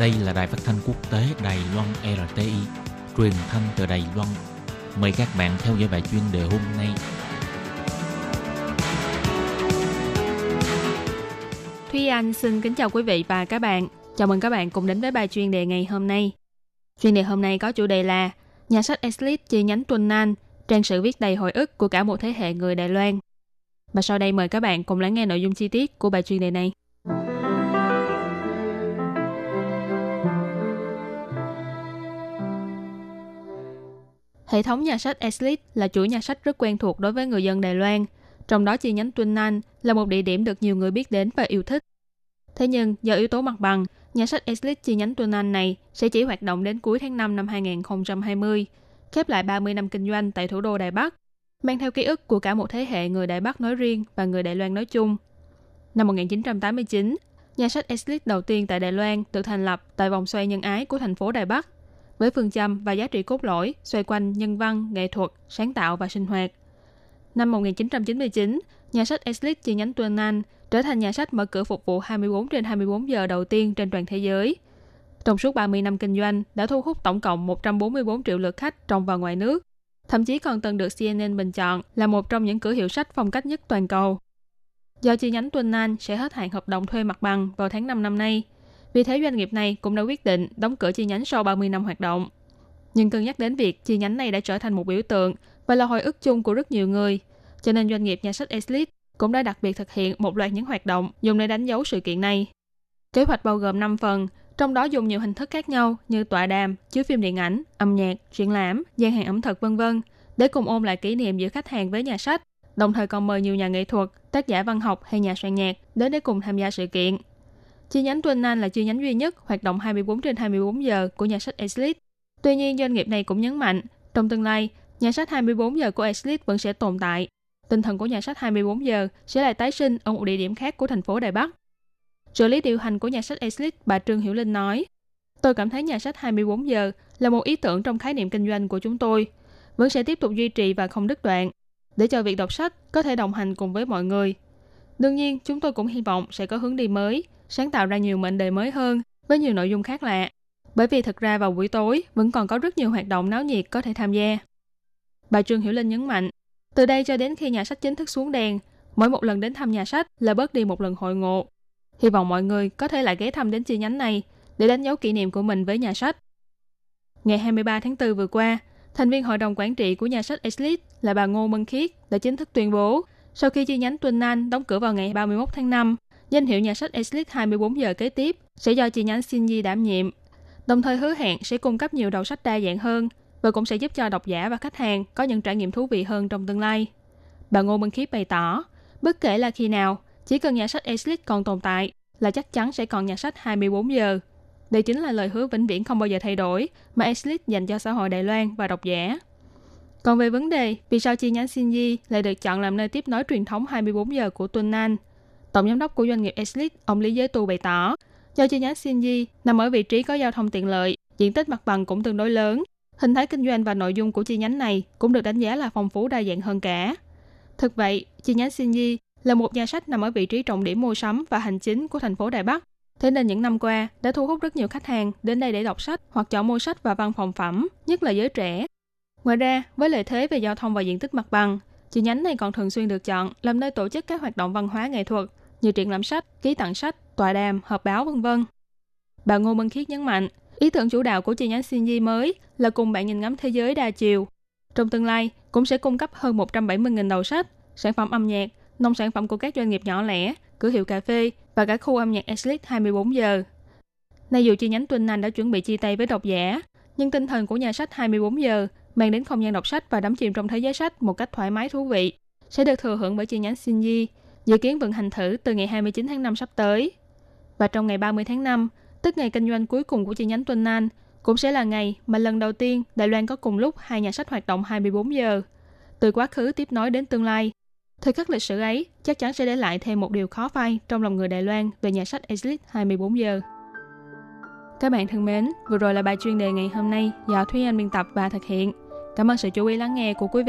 Đây là đài phát thanh quốc tế Đài Loan RTI, truyền thanh từ Đài Loan. Mời các bạn theo dõi bài chuyên đề hôm nay. Thúy Anh xin kính chào quý vị và các bạn. Chào mừng các bạn cùng đến với bài chuyên đề ngày hôm nay. Chuyên đề hôm nay có chủ đề là Nhà sách Eslit chi nhánh Tuần Nan, trang sử viết đầy hồi ức của cả một thế hệ người Đài Loan. Và sau đây mời các bạn cùng lắng nghe nội dung chi tiết của bài chuyên đề này. Hệ thống nhà sách Eslit là chuỗi nhà sách rất quen thuộc đối với người dân Đài Loan. Trong đó chi nhánh Tuân Anh là một địa điểm được nhiều người biết đến và yêu thích. Thế nhưng, do yếu tố mặt bằng, nhà sách Eslit chi nhánh Tuân Anh này sẽ chỉ hoạt động đến cuối tháng 5 năm 2020, khép lại 30 năm kinh doanh tại thủ đô Đài Bắc, mang theo ký ức của cả một thế hệ người Đài Bắc nói riêng và người Đài Loan nói chung. Năm 1989, nhà sách Eslit đầu tiên tại Đài Loan được thành lập tại vòng xoay nhân ái của thành phố Đài Bắc với phương châm và giá trị cốt lõi xoay quanh nhân văn, nghệ thuật, sáng tạo và sinh hoạt. Năm 1999, nhà sách Eslit chi nhánh Tuần Anh trở thành nhà sách mở cửa phục vụ 24 trên 24 giờ đầu tiên trên toàn thế giới. Trong suốt 30 năm kinh doanh, đã thu hút tổng cộng 144 triệu lượt khách trong và ngoài nước. Thậm chí còn từng được CNN bình chọn là một trong những cửa hiệu sách phong cách nhất toàn cầu. Do chi nhánh Tuần Anh sẽ hết hạn hợp đồng thuê mặt bằng vào tháng 5 năm nay – vì thế doanh nghiệp này cũng đã quyết định đóng cửa chi nhánh sau 30 năm hoạt động. Nhưng cân nhắc đến việc chi nhánh này đã trở thành một biểu tượng và là hồi ức chung của rất nhiều người, cho nên doanh nghiệp nhà sách Eslit cũng đã đặc biệt thực hiện một loạt những hoạt động dùng để đánh dấu sự kiện này. Kế hoạch bao gồm 5 phần, trong đó dùng nhiều hình thức khác nhau như tọa đàm, chiếu phim điện ảnh, âm nhạc, triển lãm, gian hàng ẩm thực vân vân để cùng ôn lại kỷ niệm giữa khách hàng với nhà sách, đồng thời còn mời nhiều nhà nghệ thuật, tác giả văn học hay nhà soạn nhạc đến để cùng tham gia sự kiện. Chi nhánh Tuân Anh là chi nhánh duy nhất hoạt động 24 trên 24 giờ của nhà sách Eslit. Tuy nhiên, doanh nghiệp này cũng nhấn mạnh, trong tương lai, nhà sách 24 giờ của Eslit vẫn sẽ tồn tại. Tinh thần của nhà sách 24 giờ sẽ lại tái sinh ở một địa điểm khác của thành phố Đài Bắc. Trợ lý điều hành của nhà sách Eslit, bà Trương Hiểu Linh nói, Tôi cảm thấy nhà sách 24 giờ là một ý tưởng trong khái niệm kinh doanh của chúng tôi, vẫn sẽ tiếp tục duy trì và không đứt đoạn, để cho việc đọc sách có thể đồng hành cùng với mọi người. Đương nhiên, chúng tôi cũng hy vọng sẽ có hướng đi mới, sáng tạo ra nhiều mệnh đề mới hơn với nhiều nội dung khác lạ. Bởi vì thực ra vào buổi tối vẫn còn có rất nhiều hoạt động náo nhiệt có thể tham gia. Bà Trương Hiểu Linh nhấn mạnh, từ đây cho đến khi nhà sách chính thức xuống đèn, mỗi một lần đến thăm nhà sách là bớt đi một lần hội ngộ. Hy vọng mọi người có thể lại ghé thăm đến chi nhánh này để đánh dấu kỷ niệm của mình với nhà sách. Ngày 23 tháng 4 vừa qua, thành viên hội đồng quản trị của nhà sách Eslit là bà Ngô Mân Khiết đã chính thức tuyên bố sau khi chi nhánh Tuần An đóng cửa vào ngày 31 tháng 5, danh hiệu nhà sách Eslit 24 giờ kế tiếp sẽ do chi nhánh Shinji đảm nhiệm, đồng thời hứa hẹn sẽ cung cấp nhiều đầu sách đa dạng hơn và cũng sẽ giúp cho độc giả và khách hàng có những trải nghiệm thú vị hơn trong tương lai. Bà Ngô Minh Khiết bày tỏ, bất kể là khi nào, chỉ cần nhà sách Eslit còn tồn tại là chắc chắn sẽ còn nhà sách 24 giờ. Đây chính là lời hứa vĩnh viễn không bao giờ thay đổi mà Eslit dành cho xã hội Đài Loan và độc giả. Còn về vấn đề vì sao chi nhánh Shinji lại được chọn làm nơi tiếp nối truyền thống 24 giờ của Tuân An, Tổng giám đốc của doanh nghiệp Eslit, ông Lý Giới Tu bày tỏ, do chi nhánh Shinji nằm ở vị trí có giao thông tiện lợi, diện tích mặt bằng cũng tương đối lớn, hình thái kinh doanh và nội dung của chi nhánh này cũng được đánh giá là phong phú đa dạng hơn cả. Thực vậy, chi nhánh Shinji là một nhà sách nằm ở vị trí trọng điểm mua sắm và hành chính của thành phố Đài Bắc. Thế nên những năm qua đã thu hút rất nhiều khách hàng đến đây để đọc sách hoặc chọn mua sách và văn phòng phẩm, nhất là giới trẻ. Ngoài ra, với lợi thế về giao thông và diện tích mặt bằng, chi nhánh này còn thường xuyên được chọn làm nơi tổ chức các hoạt động văn hóa nghệ thuật như triển lãm sách, ký tặng sách, tọa đàm, họp báo vân vân. Bà Ngô Minh Khiết nhấn mạnh, ý tưởng chủ đạo của chi nhánh Shinji mới là cùng bạn nhìn ngắm thế giới đa chiều. Trong tương lai, cũng sẽ cung cấp hơn 170.000 đầu sách, sản phẩm âm nhạc, nông sản phẩm của các doanh nghiệp nhỏ lẻ, cửa hiệu cà phê và cả khu âm nhạc Eslit 24 giờ. Nay dù chi nhánh Tuần Anh đã chuẩn bị chia tay với độc giả, nhưng tinh thần của nhà sách 24 giờ mang đến không gian đọc sách và đắm chìm trong thế giới sách một cách thoải mái thú vị sẽ được thừa hưởng bởi chi nhánh Shinji dự kiến vận hành thử từ ngày 29 tháng 5 sắp tới. Và trong ngày 30 tháng 5, tức ngày kinh doanh cuối cùng của chi nhánh Tuân An, cũng sẽ là ngày mà lần đầu tiên Đài Loan có cùng lúc hai nhà sách hoạt động 24 giờ. Từ quá khứ tiếp nối đến tương lai, thời khắc lịch sử ấy chắc chắn sẽ để lại thêm một điều khó phai trong lòng người Đài Loan về nhà sách Exit 24 giờ. Các bạn thân mến, vừa rồi là bài chuyên đề ngày hôm nay do Thúy Anh biên tập và thực hiện. Cảm ơn sự chú ý lắng nghe của quý vị.